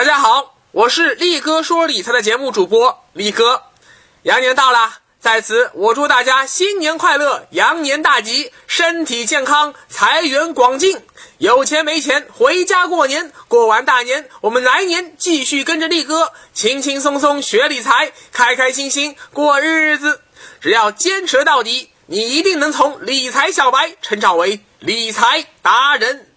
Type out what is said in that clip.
大家好，我是力哥说理财的节目主播力哥，羊年到了，在此我祝大家新年快乐，羊年大吉，身体健康，财源广进，有钱没钱回家过年，过完大年，我们来年继续跟着力哥轻轻松松学理财，开开心心过日子，只要坚持到底，你一定能从理财小白成长为理财达人。